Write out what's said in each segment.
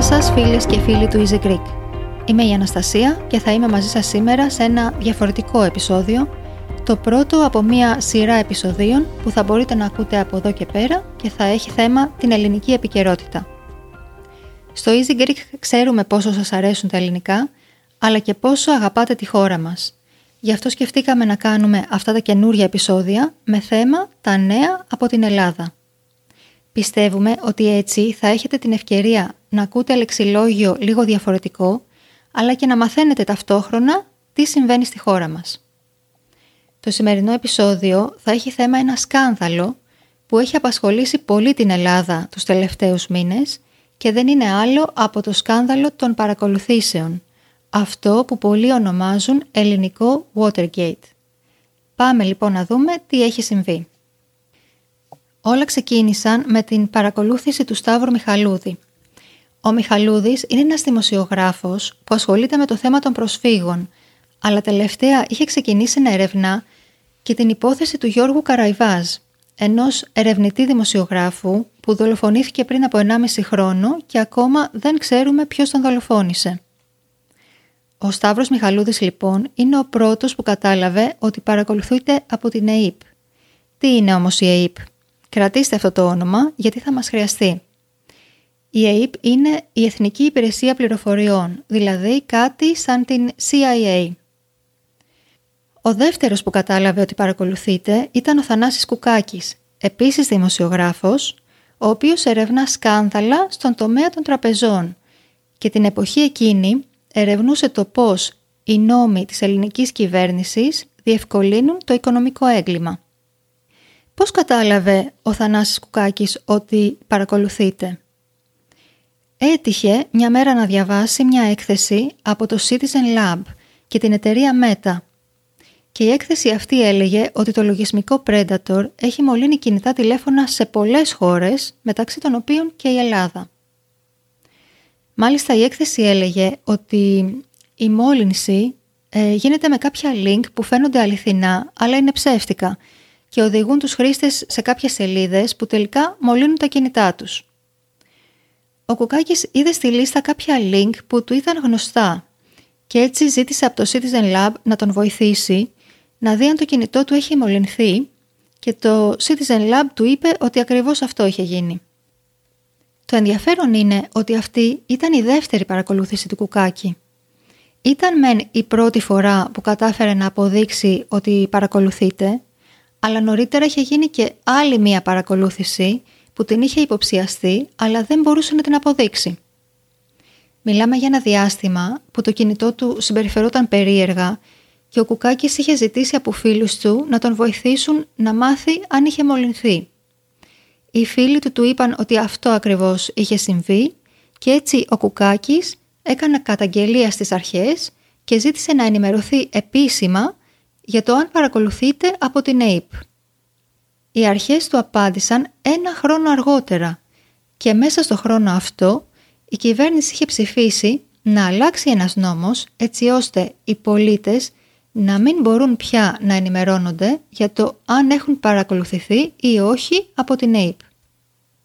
Γεια σας φίλες και φίλοι του Easy Greek. Είμαι η Αναστασία και θα είμαι μαζί σας σήμερα σε ένα διαφορετικό επεισόδιο, το πρώτο από μια σειρά επεισοδίων που θα μπορείτε να ακούτε από εδώ και πέρα και θα έχει θέμα την ελληνική επικαιρότητα. Στο Easy Greek ξέρουμε πόσο σας αρέσουν τα ελληνικά, αλλά και πόσο αγαπάτε τη χώρα μας. Γι' αυτό σκεφτήκαμε να κάνουμε αυτά τα καινούργια επεισόδια με θέμα τα νέα από την Ελλάδα. Πιστεύουμε ότι έτσι θα έχετε την ευκαιρία να ακούτε λεξιλόγιο λίγο διαφορετικό, αλλά και να μαθαίνετε ταυτόχρονα τι συμβαίνει στη χώρα μας. Το σημερινό επεισόδιο θα έχει θέμα ένα σκάνδαλο που έχει απασχολήσει πολύ την Ελλάδα τους τελευταίους μήνες και δεν είναι άλλο από το σκάνδαλο των παρακολουθήσεων, αυτό που πολλοί ονομάζουν ελληνικό Watergate. Πάμε λοιπόν να δούμε τι έχει συμβεί. Όλα ξεκίνησαν με την παρακολούθηση του Σταύρου Μιχαλούδη. Ο Μιχαλούδης είναι ένας δημοσιογράφος που ασχολείται με το θέμα των προσφύγων, αλλά τελευταία είχε ξεκινήσει να ερευνά και την υπόθεση του Γιώργου Καραϊβάζ, ενός ερευνητή δημοσιογράφου που δολοφονήθηκε πριν από 1,5 χρόνο και ακόμα δεν ξέρουμε ποιος τον δολοφόνησε. Ο Σταύρος Μιχαλούδης λοιπόν είναι ο πρώτος που κατάλαβε ότι παρακολουθείται από την ΕΕΠ. Τι είναι όμως η ΕΕΠ; Κρατήστε αυτό το όνομα γιατί θα μας χρειαστεί. Η ΕΕΠ είναι η Εθνική Υπηρεσία Πληροφοριών, δηλαδή κάτι σαν την CIA. Ο δεύτερος που κατάλαβε ότι παρακολουθείτε ήταν ο Θανάσης Κουκάκης, επίσης δημοσιογράφος, ο οποίος ερευνά σκάνδαλα στον τομέα των τραπεζών και την εποχή εκείνη ερευνούσε το πώς οι νόμοι της ελληνικής κυβέρνησης διευκολύνουν το οικονομικό έγκλημα. Πώς κατάλαβε ο Θανάσης Κουκάκης ότι παρακολουθείτε; Έτυχε μια μέρα να διαβάσει μια έκθεση από το Citizen Lab και την εταιρεία Meta. Και η έκθεση αυτή έλεγε ότι το λογισμικό Predator έχει μολύνει κινητά τηλέφωνα σε πολλές χώρες, μεταξύ των οποίων και η Ελλάδα. Μάλιστα η έκθεση έλεγε ότι η μόλυνση ε, γίνεται με κάποια link που φαίνονται αληθινά αλλά είναι ψεύτικα και οδηγούν τους χρήστες σε κάποιες σελίδες που τελικά μολύνουν τα κινητά τους. Ο Κουκάκης είδε στη λίστα κάποια link που του ήταν γνωστά και έτσι ζήτησε από το Citizen Lab να τον βοηθήσει να δει αν το κινητό του έχει μολυνθεί και το Citizen Lab του είπε ότι ακριβώς αυτό είχε γίνει. Το ενδιαφέρον είναι ότι αυτή ήταν η δεύτερη παρακολούθηση του Κουκάκη. Ήταν μεν η πρώτη φορά που κατάφερε να αποδείξει ότι παρακολουθείτε, αλλά νωρίτερα είχε γίνει και άλλη μία παρακολούθηση που την είχε υποψιαστεί αλλά δεν μπορούσε να την αποδείξει. Μιλάμε για ένα διάστημα που το κινητό του συμπεριφερόταν περίεργα και ο Κουκάκης είχε ζητήσει από φίλους του να τον βοηθήσουν να μάθει αν είχε μολυνθεί. Οι φίλοι του του είπαν ότι αυτό ακριβώς είχε συμβεί και έτσι ο Κουκάκης έκανε καταγγελία στις αρχές και ζήτησε να ενημερωθεί επίσημα για το αν παρακολουθείτε από την ΑΕΠ. Οι αρχές του απάντησαν ένα χρόνο αργότερα και μέσα στο χρόνο αυτό η κυβέρνηση είχε ψηφίσει να αλλάξει ένας νόμος έτσι ώστε οι πολίτες να μην μπορούν πια να ενημερώνονται για το αν έχουν παρακολουθηθεί ή όχι από την ΑΕΠ.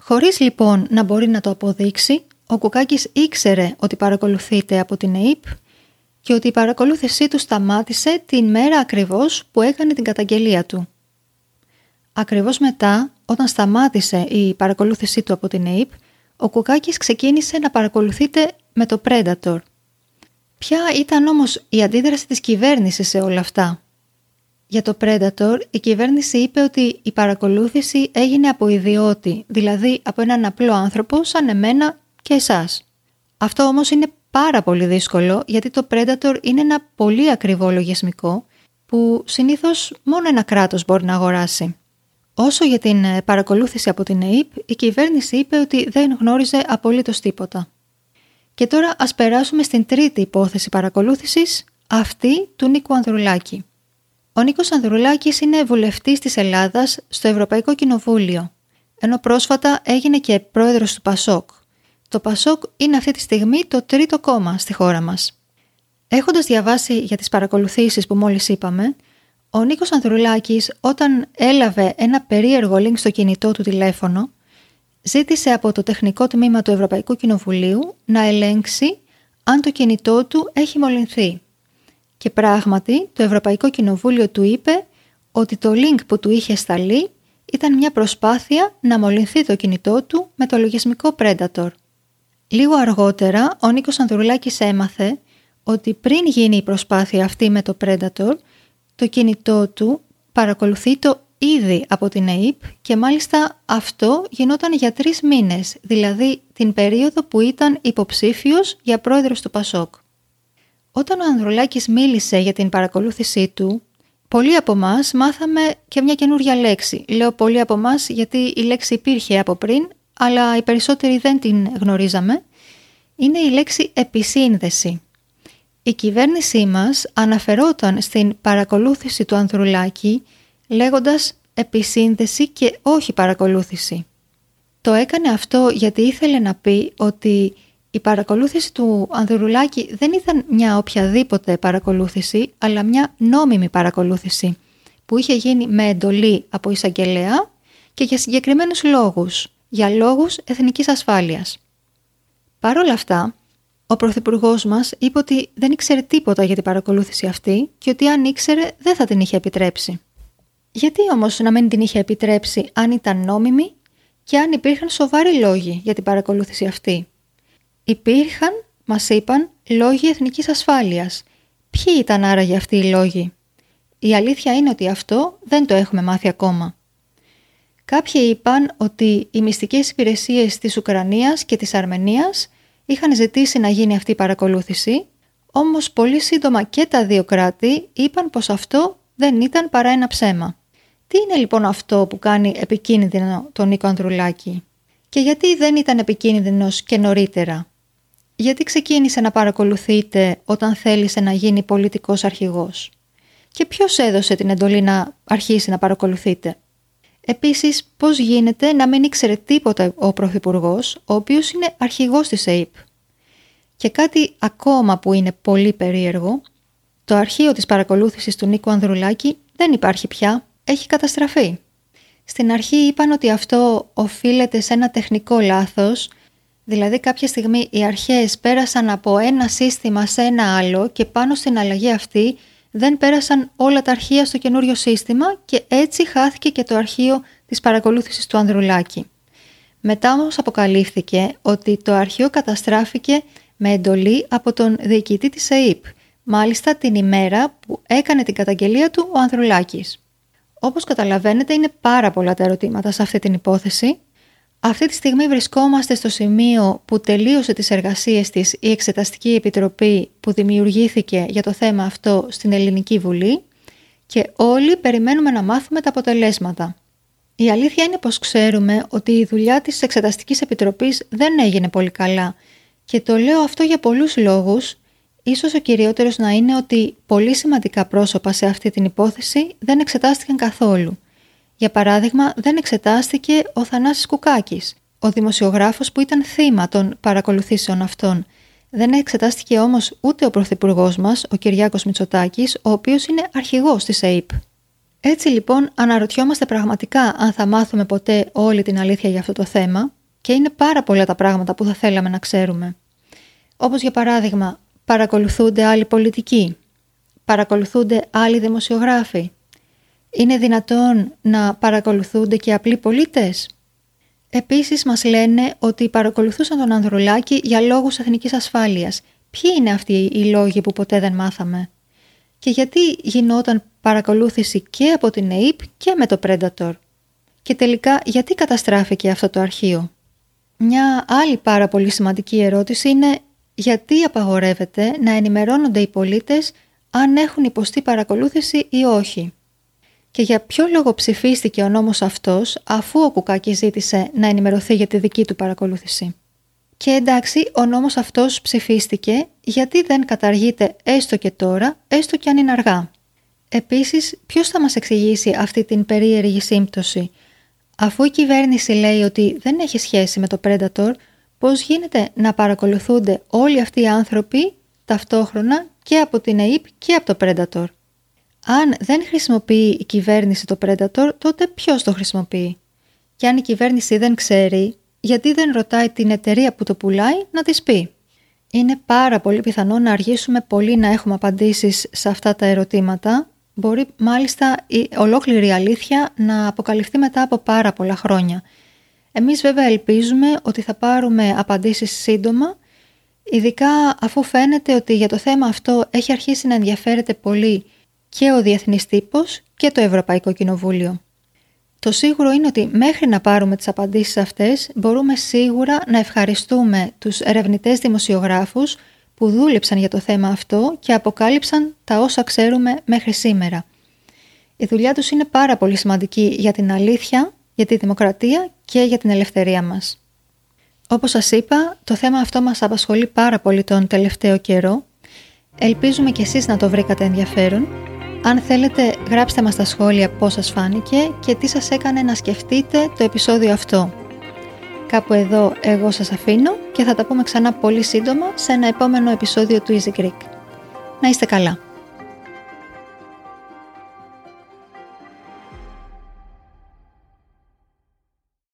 Χωρίς λοιπόν να μπορεί να το αποδείξει, ο Κουκάκης ήξερε ότι παρακολουθείται από την ΑΕΠ και ότι η παρακολούθησή του σταμάτησε την μέρα ακριβώς που έκανε την καταγγελία του. Ακριβώς μετά, όταν σταμάτησε η παρακολούθησή του από την ΑΕΠ, ο Κουκάκης ξεκίνησε να παρακολουθείται με το Predator. Ποια ήταν όμως η αντίδραση της κυβέρνησης σε όλα αυτά; Για το Predator, η κυβέρνηση είπε ότι η παρακολούθηση έγινε από ιδιώτη, δηλαδή από έναν απλό άνθρωπο σαν εμένα και εσάς. Αυτό όμως είναι πάρα πολύ δύσκολο γιατί το Predator είναι ένα πολύ ακριβό λογισμικό που συνήθως μόνο ένα κράτος μπορεί να αγοράσει. Όσο για την ε, παρακολούθηση από την ΕΕΠ, η κυβέρνηση είπε ότι δεν γνώριζε απολύτως τίποτα. Και τώρα ας περάσουμε στην τρίτη υπόθεση παρακολούθησης, αυτή του Νίκου Ανδρουλάκη. Ο Νίκος Ανδρουλάκης είναι βουλευτής της Ελλάδας στο Ευρωπαϊκό Κοινοβούλιο, ενώ πρόσφατα έγινε και πρόεδρος του ΠΑΣΟΚ. Το ΠΑΣΟΚ είναι αυτή τη στιγμή το τρίτο κόμμα στη χώρα μας. Έχοντας διαβάσει για τις παρακολουθήσεις που μόλις είπαμε, ο Νίκος Ανδρουλάκης όταν έλαβε ένα περίεργο link στο κινητό του τηλέφωνο, ζήτησε από το τεχνικό τμήμα του Ευρωπαϊκού Κοινοβουλίου να ελέγξει αν το κινητό του έχει μολυνθεί. Και πράγματι το Ευρωπαϊκό Κοινοβούλιο του είπε ότι το link που του είχε σταλεί ήταν μια προσπάθεια να μολυνθεί το κινητό του με το λογισμικό Predator. Λίγο αργότερα ο Νίκος Ανδρουλάκης έμαθε ότι πριν γίνει η προσπάθεια αυτή με το Predator, το κινητό του παρακολουθεί το ήδη από την ΑΕΠ και μάλιστα αυτό γινόταν για τρεις μήνες, δηλαδή την περίοδο που ήταν υποψήφιος για πρόεδρος του Πασόκ. Όταν ο Ανδρουλάκης μίλησε για την παρακολούθησή του, πολλοί από εμάς μάθαμε και μια καινούρια λέξη. Λέω πολλοί από εμάς γιατί η λέξη υπήρχε από πριν, αλλά οι περισσότεροι δεν την γνωρίζαμε. Είναι η λέξη επισύνδεση. Η κυβέρνησή μας αναφερόταν στην παρακολούθηση του Ανδρουλάκη λέγοντας επισύνδεση και όχι παρακολούθηση. Το έκανε αυτό γιατί ήθελε να πει ότι η παρακολούθηση του Ανδρουλάκη δεν ήταν μια οποιαδήποτε παρακολούθηση, αλλά μια νόμιμη παρακολούθηση που είχε γίνει με εντολή από εισαγγελέα και για συγκεκριμένους λόγους, για λόγους εθνικής ασφάλειας. Παρ' όλα αυτά, ο Πρωθυπουργός μας είπε ότι δεν ήξερε τίποτα για την παρακολούθηση αυτή και ότι αν ήξερε δεν θα την είχε επιτρέψει. Γιατί όμως να μην την είχε επιτρέψει αν ήταν νόμιμη και αν υπήρχαν σοβαροί λόγοι για την παρακολούθηση αυτή; Υπήρχαν, μας είπαν, λόγοι εθνικής ασφάλειας. Ποιοι ήταν άραγε αυτοί οι λόγοι; Η αλήθεια είναι ότι αυτό δεν το έχουμε μάθει ακόμα. Κάποιοι είπαν ότι οι μυστικές υπηρεσίες της Ουκρανίας και της Αρμενίας είχαν ζητήσει να γίνει αυτή η παρακολούθηση, όμως πολύ σύντομα και τα δύο κράτη είπαν πως αυτό δεν ήταν παρά ένα ψέμα. Τι είναι λοιπόν αυτό που κάνει επικίνδυνο τον Νίκο Ανδρουλάκη; Και γιατί δεν ήταν επικίνδυνος και νωρίτερα; Γιατί ξεκίνησε να παρακολουθείτε όταν θέλησε να γίνει πολιτικός αρχηγός; Και ποιος έδωσε την εντολή να αρχίσει να παρακολουθείτε; Επίσης, πώς γίνεται να μην ήξερε τίποτα ο Πρωθυπουργός, ο οποίος είναι αρχηγός της ΑΕΠ. Και κάτι ακόμα που είναι πολύ περίεργο, το αρχείο της παρακολούθησης του Νίκου Ανδρουλάκη δεν υπάρχει πια έχει καταστραφεί. Στην αρχή είπαν ότι αυτό οφείλεται σε ένα τεχνικό λάθος, δηλαδή κάποια στιγμή οι αρχές πέρασαν από ένα σύστημα σε ένα άλλο και πάνω στην αλλαγή αυτή δεν πέρασαν όλα τα αρχεία στο καινούριο σύστημα και έτσι χάθηκε και το αρχείο της παρακολούθησης του Ανδρουλάκη. Μετά όμως αποκαλύφθηκε ότι το αρχείο καταστράφηκε με εντολή από τον διοικητή της ΑΕΠ, μάλιστα την ημέρα που έκανε την καταγγελία του ο Ανδρουλάκης. Όπως καταλαβαίνετε είναι πάρα πολλά τα ερωτήματα σε αυτή την υπόθεση. Αυτή τη στιγμή βρισκόμαστε στο σημείο που τελείωσε τις εργασίες της η Εξεταστική Επιτροπή που δημιουργήθηκε για το θέμα αυτό στην Ελληνική Βουλή και όλοι περιμένουμε να μάθουμε τα αποτελέσματα. Η αλήθεια είναι πως ξέρουμε ότι η δουλειά της Εξεταστικής Επιτροπής δεν έγινε πολύ καλά και το λέω αυτό για πολλούς λόγους Ίσως ο κυριότερος να είναι ότι πολύ σημαντικά πρόσωπα σε αυτή την υπόθεση δεν εξετάστηκαν καθόλου. Για παράδειγμα, δεν εξετάστηκε ο Θανάσης Κουκάκης, ο δημοσιογράφος που ήταν θύμα των παρακολουθήσεων αυτών. Δεν εξετάστηκε όμως ούτε ο Πρωθυπουργός μας, ο Κυριάκος Μητσοτάκης, ο οποίος είναι αρχηγός της ΑΕΠ. Έτσι λοιπόν αναρωτιόμαστε πραγματικά αν θα μάθουμε ποτέ όλη την αλήθεια για αυτό το θέμα και είναι πάρα πολλά τα πράγματα που θα θέλαμε να ξέρουμε. Όπως για παράδειγμα, Παρακολουθούνται άλλοι πολιτικοί. Παρακολουθούνται άλλοι δημοσιογράφοι. Είναι δυνατόν να παρακολουθούνται και απλοί πολίτες; Επίσης μας λένε ότι παρακολουθούσαν τον Ανδρουλάκη για λόγους εθνικής ασφάλειας. Ποιοι είναι αυτοί οι λόγοι που ποτέ δεν μάθαμε; Και γιατί γινόταν παρακολούθηση και από την ΕΕΠ και με το Predator; Και τελικά γιατί καταστράφηκε αυτό το αρχείο; Μια άλλη πάρα πολύ σημαντική ερώτηση είναι γιατί απαγορεύεται να ενημερώνονται οι πολίτες αν έχουν υποστεί παρακολούθηση ή όχι; Και για ποιο λόγο ψηφίστηκε ο νόμος αυτός αφού ο Κουκάκης ζήτησε να ενημερωθεί για τη δική του παρακολούθηση. Και εντάξει, ο νόμος αυτός ψηφίστηκε γιατί δεν καταργείται έστω και τώρα, έστω και αν είναι αργά. Επίσης, ποιος θα μας εξηγήσει αυτή την περίεργη σύμπτωση; Αφού η κυβέρνηση λέει ότι δεν έχει σχέση με το Predator, πώς γίνεται να παρακολουθούνται όλοι αυτοί οι άνθρωποι ταυτόχρονα και από την ΑΕΠ και από το Predator; Αν δεν χρησιμοποιεί η κυβέρνηση το Predator, τότε ποιος το χρησιμοποιεί; Και αν η κυβέρνηση δεν ξέρει, γιατί δεν ρωτάει την εταιρεία που το πουλάει να της πει; Είναι πάρα πολύ πιθανό να αργήσουμε πολύ να έχουμε απαντήσεις σε αυτά τα ερωτήματα. Μπορεί μάλιστα η ολόκληρη αλήθεια να αποκαλυφθεί μετά από πάρα πολλά χρόνια. Εμείς βέβαια ελπίζουμε ότι θα πάρουμε απαντήσεις σύντομα, ειδικά αφού φαίνεται ότι για το θέμα αυτό έχει αρχίσει να ενδιαφέρεται πολύ και ο Διεθνής Τύπος και το Ευρωπαϊκό Κοινοβούλιο. Το σίγουρο είναι ότι μέχρι να πάρουμε τις απαντήσεις αυτές μπορούμε σίγουρα να ευχαριστούμε τους ερευνητές δημοσιογράφους που δούλεψαν για το θέμα αυτό και αποκάλυψαν τα όσα ξέρουμε μέχρι σήμερα. Η δουλειά τους είναι πάρα πολύ σημαντική για την αλήθεια, για τη δημοκρατία και για την ελευθερία μας. Όπως σας είπα, το θέμα αυτό μας απασχολεί πάρα πολύ τον τελευταίο καιρό. Ελπίζουμε κι εσείς να το βρήκατε ενδιαφέρον αν θέλετε γράψτε μας στα σχόλια πώς σας φάνηκε και τι σας έκανε να σκεφτείτε το επεισόδιο αυτό. Κάπου εδώ εγώ σας αφήνω και θα τα πούμε ξανά πολύ σύντομα σε ένα επόμενο επεισόδιο του Easy Greek. Να είστε καλά!